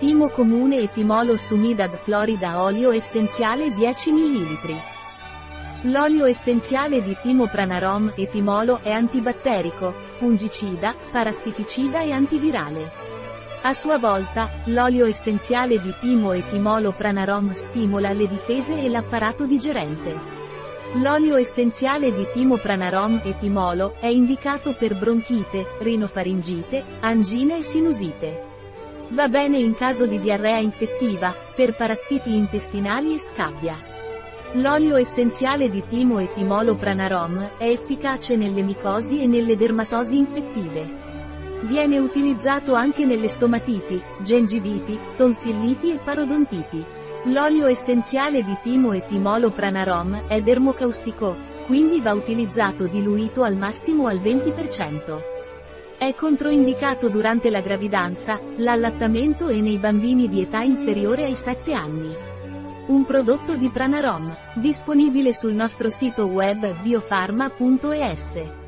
Timo comune e Timolo Sumidad Florida olio essenziale 10 ml. L'olio essenziale di Timo Pranarom e Timolo è antibatterico, fungicida, parassiticida e antivirale. A sua volta, l'olio essenziale di Timo e Timolo Pranarom stimola le difese e l'apparato digerente. L'olio essenziale di Timo Pranarom e Timolo è indicato per bronchite, rinofaringite, angine e sinusite. Va bene in caso di diarrea infettiva, per parassiti intestinali e scabbia. L'olio essenziale di timo e timolo pranarom è efficace nelle micosi e nelle dermatosi infettive. Viene utilizzato anche nelle stomatiti, gengiviti, tonsilliti e parodontiti. L'olio essenziale di timo e timolo pranarom è dermocaustico, quindi va utilizzato diluito al massimo al 20%. È controindicato durante la gravidanza, l'allattamento e nei bambini di età inferiore ai 7 anni. Un prodotto di Pranarom, disponibile sul nostro sito web biofarma.es.